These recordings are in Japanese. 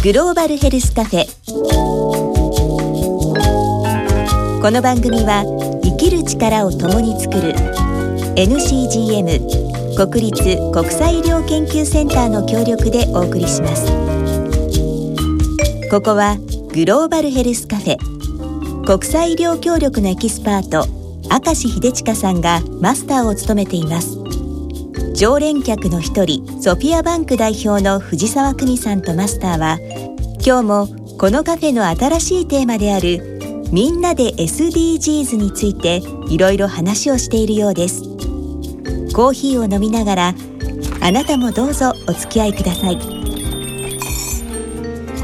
グローバルヘルスカフェ。この番組は生きる力を共に作る NCGM 国立国際医療研究センターの協力でお送りします。ここはグローバルヘルスカフェ。国際医療協力のエキスパート明石秀親さんがマスターを務めています。常連客の一人ソフィアバンク代表の藤沢久美さんとマスターは今日もこのカフェの新しいテーマであるみんなで SDGs についていろいろ話をしているようです。コーヒーを飲みながらあなたもどうぞお付き合いください。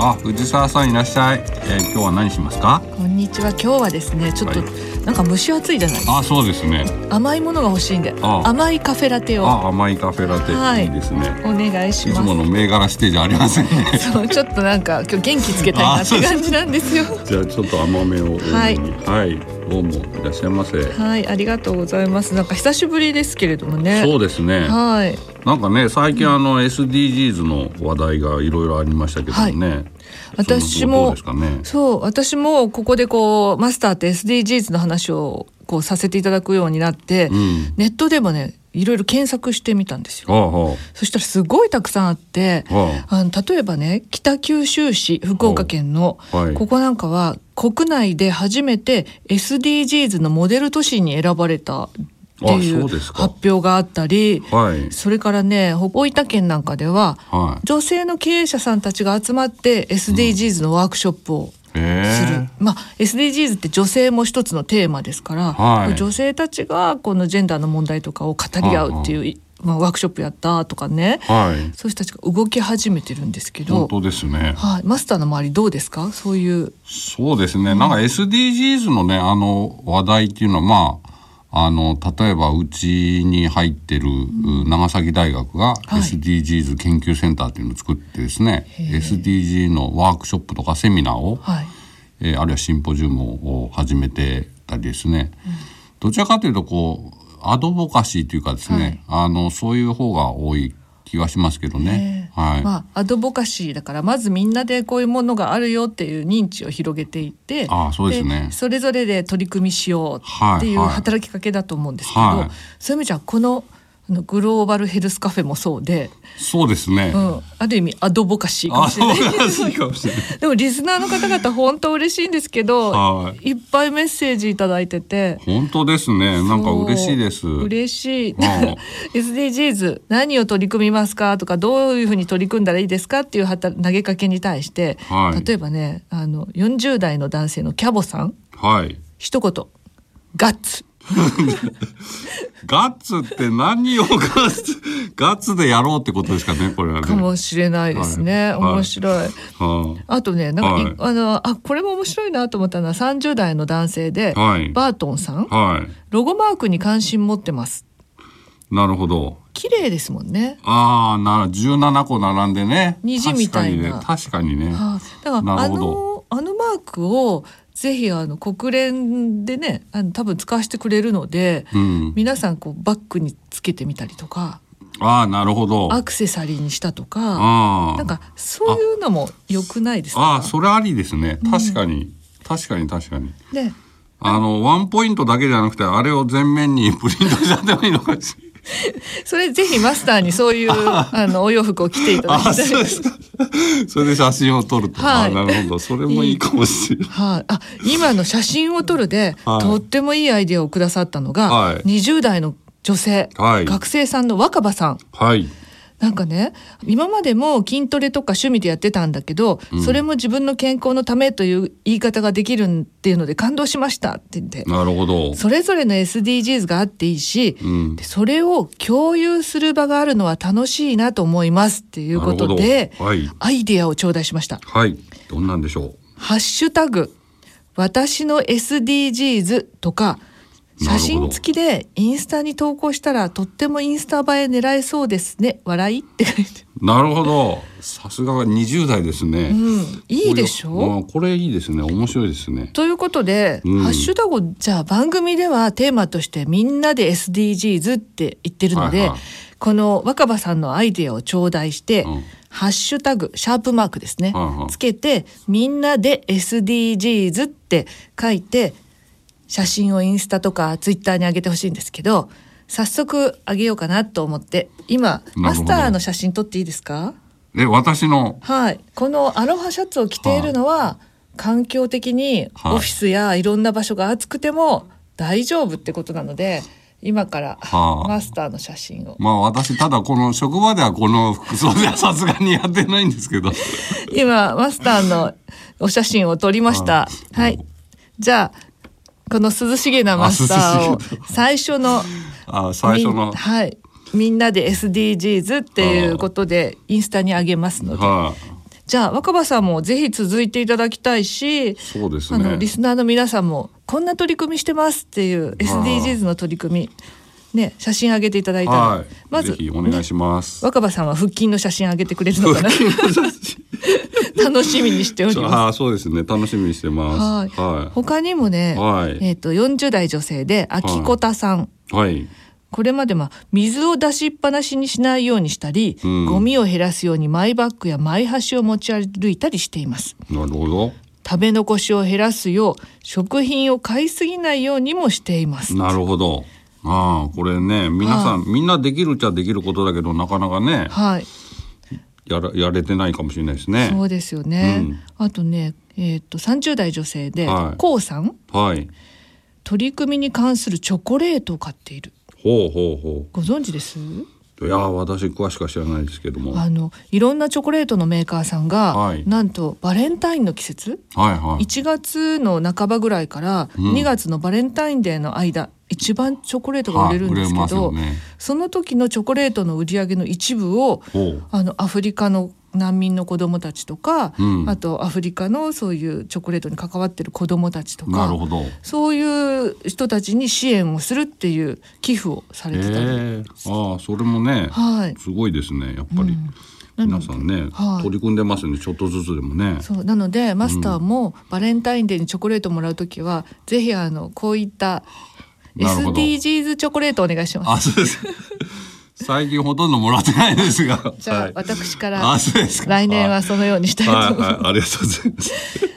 あ、藤沢さんいらっしゃい、えー、今日は何しますか？こんにちは。今日はですねちょっと、はい、なんか蒸し暑いじゃないです。かあ、そうですね。甘いものが欲しいんで。甘いカフェラテを。あ、甘いカフェラテ、はい、いいですね。お願いします。いつもの銘柄指定じゃありませんね。そうちょっとなんか今日元気つけたいなって感じなんですよ。じゃあちょっと甘めをはい。はい。どうもいらっしゃいませ。はいありがとうございます。なんか久しぶりですけれどもね。そうですね。はいなんかね最近あの SDGs の話題がいろいろありましたけどね、はい。私も、ね、そう私もここでこうマスターって SDGs の話をこうさせていただくようになって、うん、ネットでもねいろいろ検索してみたんですよ。はあ、そしたらすごいたくさんあって、はあ、あの例えばね北九州市福岡県の、はい、ここなんかは国内で初めて SDGs のモデル都市に選ばれたっていう発表があったり、はい、それからね大分県なんかでは、はい、女性の経営者さんたちが集まって SDGs のワークショップをする、うん、まあ SDGs って女性も一つのテーマですから、はい、女性たちがこのジェンダーの問題とかを語り合うっていう、まあ、ワークショップやったとかね、はい、そういう人たちが動き始めてるんですけど。本当ですね、はい、マスターの周りどうですか？そういう。そうですね。なんか SDGs のねあの話題っていうのはまああの例えばうちに入ってる長崎大学が SDGs 研究センターっていうのを作ってですね、はい、SDG のワークショップとかセミナーを、はい、えー、あるいはシンポジウムを始めてたりですね、うん、どちらかというとこうアドボカシーというかですね、はい、あのそういう方が多い気がしますけどね。はい。まあアドボカシーだからまずみんなでこういうものがあるよっていう認知を広げていって、あそうですね。それぞれで取り組みしようっていう働きかけだと思うんですけど、はいはい、そういう意味じゃこののグローバルヘルスカフェもそうで。そうですね、うん、ある意味アドボカシーかもしれない。でもリスナーの方々本当嬉しいんですけど、はい、いっぱいメッセージ頂いてて。本当ですね。なんか嬉しいです。嬉しい。SDGs 何を取り組みますかとかどういうふうに取り組んだらいいですかっていう投げかけに対して、はい、例えばねあの40代の男性のキャボさん、はい、一言「ガッツ」ガッツって何をガッツ、ガッツでやろうってことですかね、これはね。かもしれないですね。はい、面白い。はい、あとね、なんか、はい、あの、あ、これも面白いなと思ったのは30代の男性で、バートンさん、ロゴマークに関心持ってます。なるほど。綺麗ですもんね。ああ、な、17個並んでね。虹みたいな。確かにね。はあ、だから、あの、あのマークをぜひあの国連でねあの多分使わせてくれるので、うん、皆さんこうバッグにつけてみたりとかああなるほど。アクセサリーにしたとかなんかそういうのもよくないですか？ああそれありですね。確かに、うん、確かに確かに。であのワンポイントだけじゃなくてあれを全面にプリントしちゃってもいいのかしら。それぜひマスターにそういうあのお洋服を着ていただきたいです。それで写真を撮ると。はい、なるほど。それもいいかもしれない。はい、あ、今の写真を撮るで、はい、とってもいいアイデアをくださったのが、はい、20代の女性、はい、学生さんの若葉さん。はい。なんかね今までも筋トレとか趣味でやってたんだけど、うん、それも自分の健康のためという言い方ができるっていうので感動しましたって言って。なるほど。それぞれの SDGs があっていいし、うん、それを共有する場があるのは楽しいなと思いますっていうことで、はい、アイデアを頂戴しました。はい。どんなんでしょう？ハッシュタグ私の SDGs とか写真付きでインスタに投稿したらとってもインスタ映え狙えそうですね。笑い？って書いて。なるほど。さすがが20代ですね、うん、いいでしょ？うこれいいですね。面白いですね。ということで、うん、ハッシュタグじゃあ番組ではテーマとしてみんなで SDGs って言ってるので、はいはい。この若葉さんのアイデアを頂戴して、うん、ハッシュタグシャープマークですね、うんうん、つけてみんなで SDGs って書いて写真をインスタとかツイッターに上げてほしいんですけど早速あげようかなと思って今マスターの写真撮っていいですか？え私の？はい。このアロハシャツを着ているのは、は環境的にオフィスやいろんな場所が暑くても大丈夫ってことなので、今からマスターの写真を。まあ私ただこの職場ではこの服装ではさすがにやってないんですけど。今マスターのお写真を撮りました。はい。じゃあこの涼しげなマスターを最初のあ最初の。はい。みんなで SDGs っていうことでインスタに上げますので。じゃあ若葉さんもぜひ続いていただきたいしそうです、ね、あのリスナーの皆さんもこんな取り組みしてますっていう SDGs の取り組みね、写真上げていただいたら、はい、まず、お願いします、ね、若葉さんは腹筋の写真上げてくれるのかな？楽しみにしております。そうですね。楽しみにしてます。はい。はい、他にもね、はい、えっ、ー、と40代女性で秋子田さん。はい。これまでまあ水を出しっぱなしにしないようにしたり、うん、ゴミを減らすようにマイバッグやマイ箸を持ち歩いたりしています。なるほど。食べ残しを減らすよう食品を買いすぎないようにもしています。なるほどああこれね皆さん、はい、みんなできるっちゃできることだけどなかなかねはい。やらやれてないかもしれないですね。そうですよね、うん、あとねえっ、ー、と30代女性で、はい、こうさん？はい。取り組みに関するチョコレートを買っている。ほうほうほう。ご存知です？いや私詳しくは知らないですけども。あのいろんなチョコレートのメーカーさんが、はい、なんとバレンタインの季節、はいはい、1月の半ばぐらいから2月のバレンタインデーの間、うん、一番チョコレートが売れるんですけど、ね、その時のチョコレートの売り上げの一部をあのアフリカの難民の子どもたちとか、うん、あとアフリカのそういうチョコレートに関わってる子どもたちとかそういう人たちに支援をするっていう寄付をされてたり、えー、ああそれもね、はい、すごいですねやっぱり。うん。皆さんね、はい、取り組んでますねちょっとずつでもね。そう。なのでマスターもバレンタインデーにチョコレートもらう時は、うん、ぜひあのこういった SDGs チョコレートお願いします。あそうです最近ほとんどもらってないですが。じゃあ、はい、私から来年はそのようにしたいと思います。はいはい、ありがとうございます。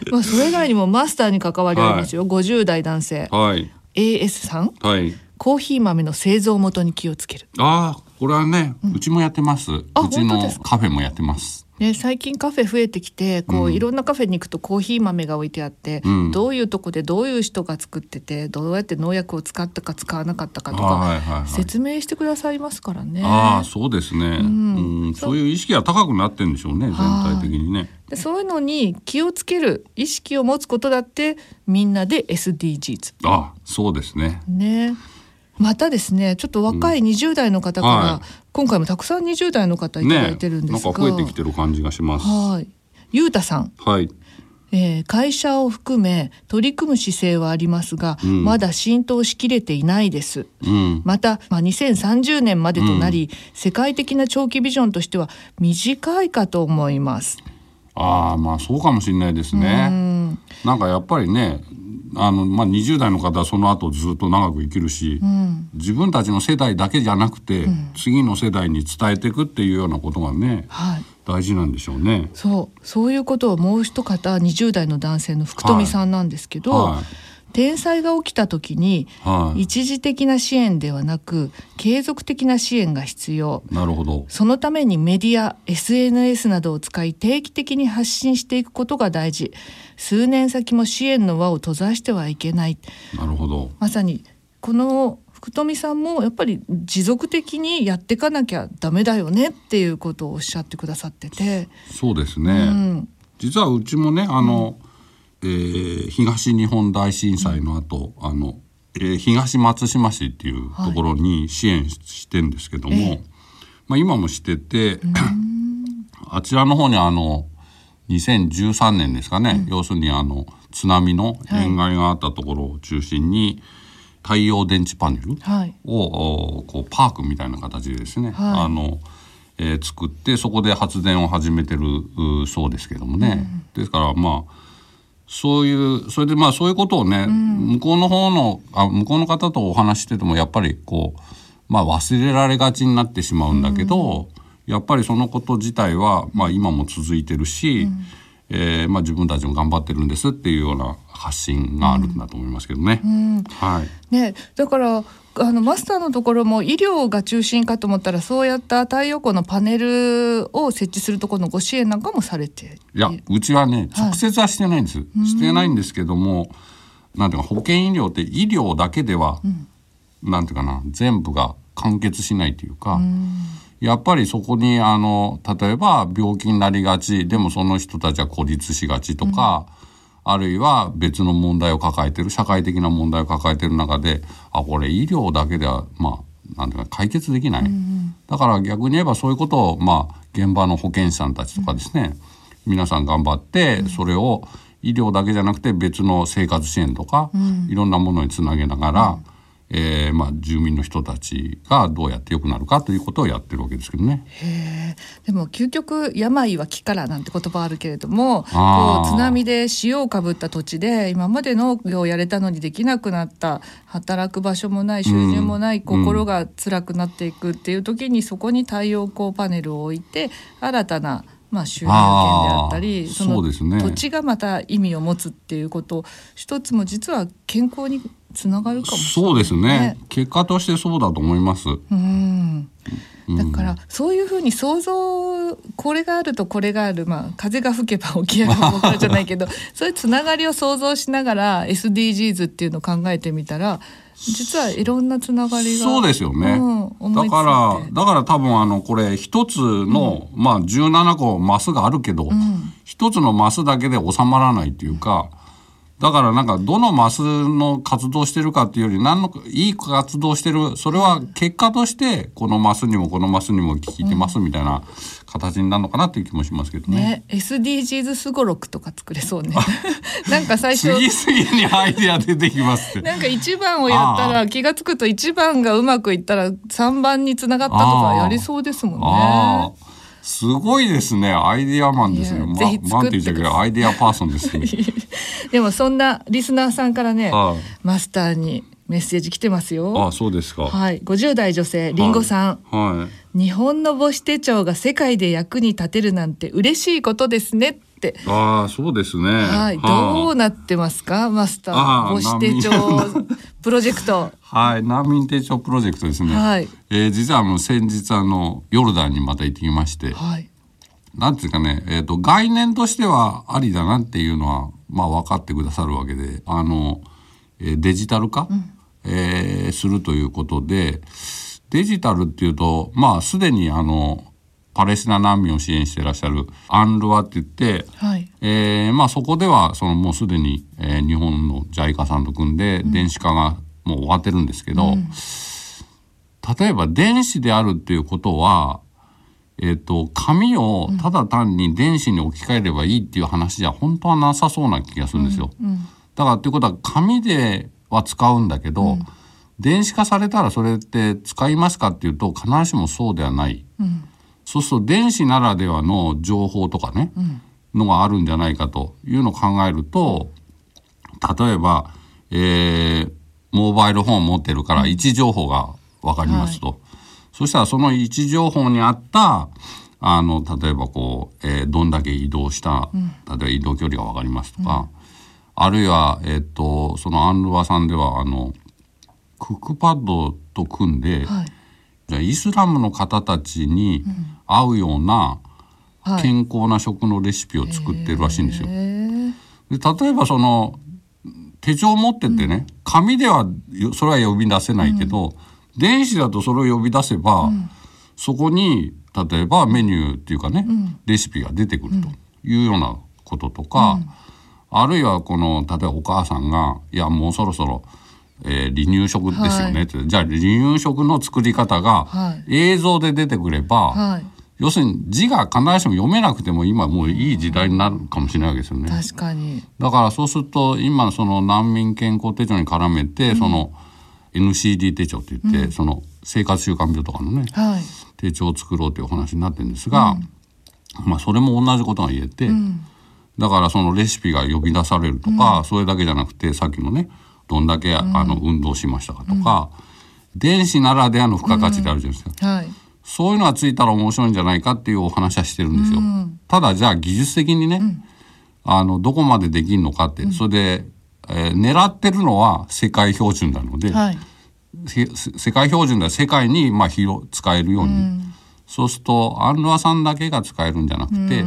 まあそれ以外にもマスターに関わりありますよ。五、十、代男性。はい。AS さん。はい。コーヒー豆の製造元に気をつける。ああ、これはね、うちもやってます。うちのカフェもやってます。ね、最近カフェ増えてきてこう、うん、いろんなカフェに行くとコーヒー豆が置いてあって、うん、どういうとこでどういう人が作っててどうやって農薬を使ったか使わなかったかとか、はいはいはい、説明してくださいますからね。ああそうですね、うん、うん、そういう意識が高くなってんでしょうね全体的にね。でそういうのに気をつける意識を持つことだってみんなで SDGs。あそうですね。ね。またですねちょっと若い20代の方から、うんはい、今回もたくさん20代の方いただいてるんですが、ね、なんか増えてきてる感じがします。はい。ゆうたさん。はい。えー、会社を含め取り組む姿勢はありますが、うん、まだ浸透しきれていないです、うん、また、まあ、2030年までとなり、うん、世界的な長期ビジョンとしては短いかと思います。ああまあそうかもしれないですね、ん、なんかやっぱりねあの、まあ、20代の方はその後ずっと長く生きるし、うん、自分たちの世代だけじゃなくて、うん、次の世代に伝えていくっていうようなことがね、はい、大事なんでしょうね。そう。そういうことをもう一方20代の男性の福富さんなんですけど、はい。はい天災が起きた時に、一時的な支援ではなく継続的な支援が必要。なるほど。そのためにメディア SNS などを使い定期的に発信していくことが大事数年先も支援の輪を閉ざしてはいけない。なるほど。まさにこの福富さんもやっぱり持続的にやっていかなきゃダメだよねっていうことをおっしゃってくださってて。そうですね、うん、実はうちもねあの、うん、えー、東日本大震災の後、うん、あの、えー、東松島市っていうところに支援してんですけども、はい、まあ、今もしてて、あちらの方にあの2013年ですかね、うん、要するにあの津波の塩害があったところを中心に、太陽電池パネルを、はい、こうパークみたいな形でですね、はい、あのえー、作ってそこで発電を始めてるそうですけどもね、うん、ですからまあそういうそれでまあそういうことをね、うん、向こうの方のあ向こうの方とお話しててもやっぱりこうまあ、忘れられがちになってしまうんだけど、うん、やっぱりそのこと自体は、まあ、今も続いてるし、うん、えー、まあ、自分たちも頑張ってるんですっていうような発信があるんだと思いますけどね。うん、はい、ねだからあのマスターのところも医療が中心かと思ったらそうやった太陽光のパネルを設置するところのご支援なんかもされていやうちはね直接はしてないんです、はい、してないんですけどもなんていうか保険医療って医療だけでは、うん、なんていうかな全部が完結しないというか、やっぱりそこにあの例えば病気になりがちでもその人たちは孤立しがちとか、うん、あるいは別の問題を抱えてる社会的な問題を抱えてる中であこれ医療だけではまあなんていうか解決できない、うん、だから逆に言えばそういうことをまあ現場の保健師さんたちとかですね、うん、皆さん頑張ってそれを医療だけじゃなくて別の生活支援とか、いろんなものにつなげながら、えーまあ、住民の人たちがどうやって良くなるかということをやってるわけですけどね。でも究極病は気からなんて言葉あるけれどもこう津波で塩をかぶった土地で今まで農業をやれたのにできなくなった働く場所もない収入もない、心が辛くなっていくっていう時に、そこに太陽光パネルを置いて新たなまあ、収入権であったりその土地がまた意味を持つっていうこと一つも実は健康につながるかもしれない、ね、そうですね。結果としてそうだと思います。うん。だからそういうふうに想像これがあるとこれがある。まあ風が吹けば起き上がるもじゃないけど そういうつながりを想像しながら SDGs っていうのを考えてみたら実はいろんなつながりがそうですよね、うん、だからだから多分あのこれ一つの、うん、まあ17個マスがあるけど一、うん、つのマスだけで収まらないっていうか、だからなんかどのマスの活動してるかっていうより何のいい活動してるそれは結果としてこのマスにもこのマスにも効いてますみたいな形になるのかなっていう気もしますけどね。ね SDGs すごろくとか作れそうね。なんか最初次々にアイデア出てきますなんか一番をやったら気が付くと一番がうまくいったら三番につながったとかやりそうですもんね。すごいですね。アイディアマンですね。ま、ぜひ作ってくれ。アイディアパーソンですね。でもそんなリスナーさんからね、マスターにメッセージ来てますよ。あ、そうですか。はい、50代女性りんごさん、はい。日本の母子手帳が世界で役に立てるなんて嬉しいことですねって。ああ、そうですね。はい、どうなってますか、マスター。母子手帳プロジェクト。はい、難民手帳プロジェクトですね。はい。えー、実はあの先日あのヨルダンにまた行ってきまして。はい。なんていうかね、えっ、ー、と概念としてはありだなっていうのはまあ分かってくださるわけで、あの、えー、デジタル化、うん、えー、するということで、デジタルっていうと、まあすでにあのパレスチナ難民を支援していらっしゃるアンルワって言って、はい、えー、まあ、そこではそのもうすでに、えー、日本の JICA さんと組んで電子化がもう終わってるんですけど、うん、例えば電子であるっていうことは、えっ、ー、と紙をただ単に電子に置き換えればいいっていう話じゃ本当はなさそうな気がするんですよ。うん。うん、だからっていうことは紙では使うんだけど、電子化されたらそれって使いますかっていうと必ずしもそうではない。そうすると電子ならではの情報とかね、うん、のがあるんじゃないかというのを考えると例えば、えー、モバイルフォンを持ってるから位置情報が分かりますと、はい、そしたらその位置情報にあったあの例えばこう、えー、どんだけ移動した、例えば移動距離が分かりますとか、うん、あるいは、えー、っとそのアンルワさんではあのクックパッドと組んで、はい。じゃあイスラムの方たちに合うような健康な食のレシピを作ってるらしいんですよ。で例えばその手帳持っててね、紙ではそれは呼び出せないけど、うん、電子だとそれを呼び出せば、うん、そこに例えばメニューっていうかね、うん、レシピが出てくるというようなこととか、あるいはこの例えばお母さんが「いやもうそろそろえー、離乳食ですよね、はい、じゃあ離乳食の作り方が映像で出てくれば、はい、要するに字が必ずしも読めなくても今もういい時代になるかもしれないわけですよね。確かに。だからそうすると今その難民健康手帳に絡めて、うん、その NCD 手帳って言って、うん、その生活習慣病とかのね、はい、手帳を作ろうというお話になってるんですが、うん、まあそれも同じことが言えて、だからそのレシピが呼び出されるとか、それだけじゃなくてさっきのねどんだけ、あの運動しましたかとか、電子ならではの付加価値であるじゃないですか、うん。はい、そういうのがついたら面白いんじゃないかっていうお話はしてるんですよ、うん、ただじゃあ技術的にね、うん、あのどこまでできるのかって、それで、えー、狙ってるのは世界標準なので、はい、世界標準では世界にまあ広使えるように、そうするとアンヌアさんだけが使えるんじゃなくて、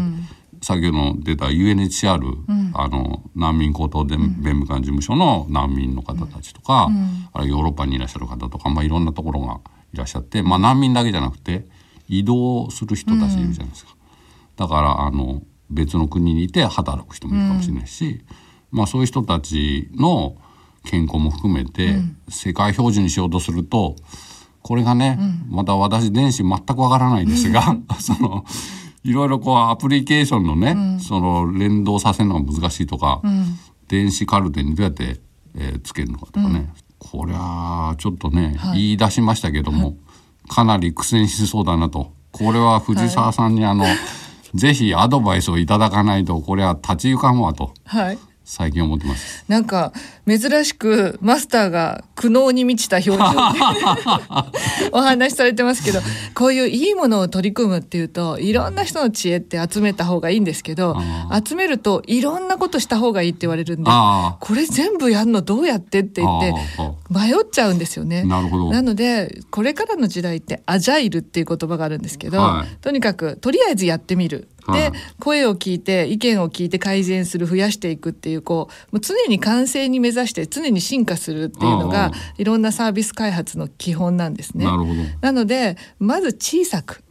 先ほど出た UNHCR、うん、あの難民高等弁務官事務所の難民の方たちとか、うん、あるいはヨーロッパにいらっしゃる方とか、まあ、いろんなところがいらっしゃって、まあ、難民だけじゃなくて移動する人たちいるじゃないですか。だからあの別の国にいて働く人もいるかもしれないし、まあ、そういう人たちの健康も含めて世界標準にしようとするとこれがね、また私電子全くわからないですが そのいろいろこうアプリケーションのね、うん、その連動させるのが難しいとか、うん、電子カルテにどうやって、えー、つけるのかとかね、うん、こりゃちょっとね、はい、言い出しましたけども、はい、かなり苦戦しそうだなと。これは藤沢さんにあの、はい、ぜひアドバイスをいただかないとこれは立ち行かんわと。はい。最近思ってます。なんか珍しくマスターが苦悩に満ちた表情で お話しされてますけどこういういいものを取り組むっていうといろんな人の知恵って集めた方がいいんですけど集めるといろんなことした方がいいって言われるんでこれ全部やるのどうやってって言って迷っちゃうんですよね。なのでこれからの時代ってアジャイルっていう言葉があるんですけど、はい、とにかくとりあえずやってみる。で声を聞いて意見を聞いて改善する増やしていくっていうこうもう常に完成に目指して常に進化するっていうのがいろんなサービス開発の基本なんですね。なのでまず小さく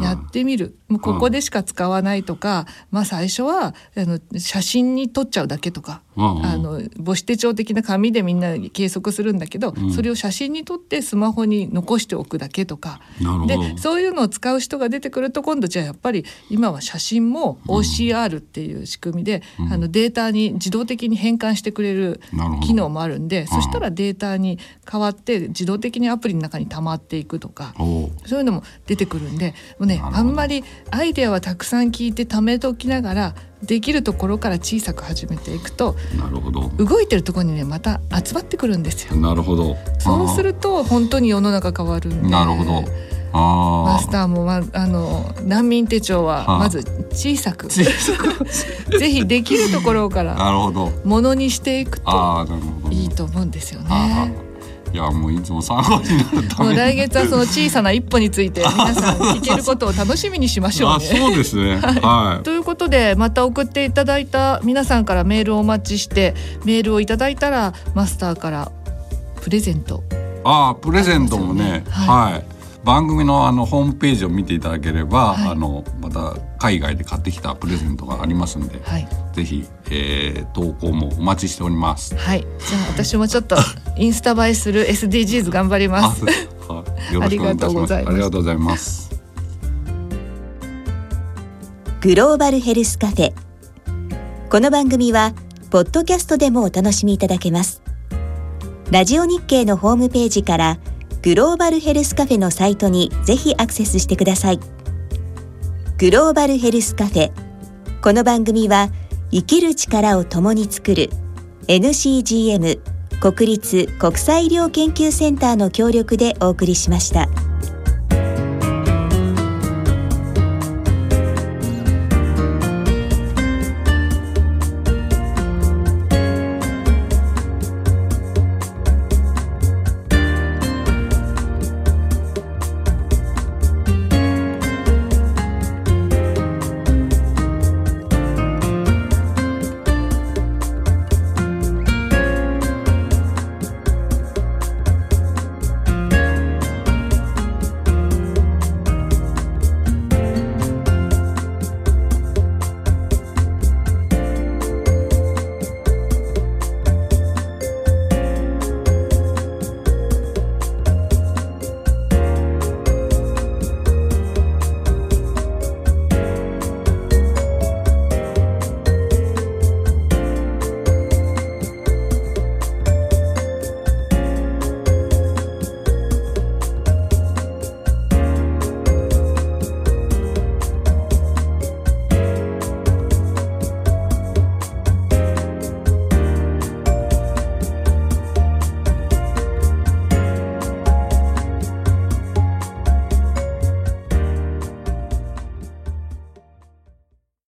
やってみる、もうここでしか使わないとか、まあ最初はあの写真に撮っちゃうだけとか、あの母子手帳的な紙でみんな計測するんだけど、うん、それを写真に撮ってスマホに残しておくだけとか。でそういうのを使う人が出てくると今度じゃあやっぱり今は写真も OCR っていう仕組みで、うん、あのデータに自動的に変換してくれる機能もあるんでそしたらデータに変わって自動的にアプリの中に溜まっていくとかそういうのも出てくるんでもうねあんまりアイデアはたくさん聞いて貯めておきながらできるところから小さく始めていくとなるほど。動いてるところにねまた集まってくるんですよ。なるほど。そうすると本当に世の中変わるんで。なるほど。マスターも、ま、あの難民手帳はまず小さく。ぜひできるところからものにしていくといいと思うんですよね。いやもういつも参考になるため来月はその小さな一歩について皆さん聞けることを楽しみにしましょうね。そうですね、はい、ということでまた送っていただいた皆さんからメールをお待ちしてメールをいただいたらマスターからプレゼント。ああプレゼントもね、はい、はい番組のあのホームページを見ていただければ、はい、あのまた海外で買ってきたプレゼントがありますんで、はい、ぜひ、えー、投稿もお待ちしております。はい、じゃあ私もちょっと インスタ映えする SDGs 頑張ります。ありがとうございます。ありがとうございます。グローバルヘルスカフェ。この番組はポッドキャストでもお楽しみいただけます。ラジオ日経のホームページからグローバルヘルスカフェのサイトにぜひアクセスしてくださいグローバルヘルスカフェこの番組は生きる力を共に作る NCGM 国立国際医療研究センターの協力でお送りしました。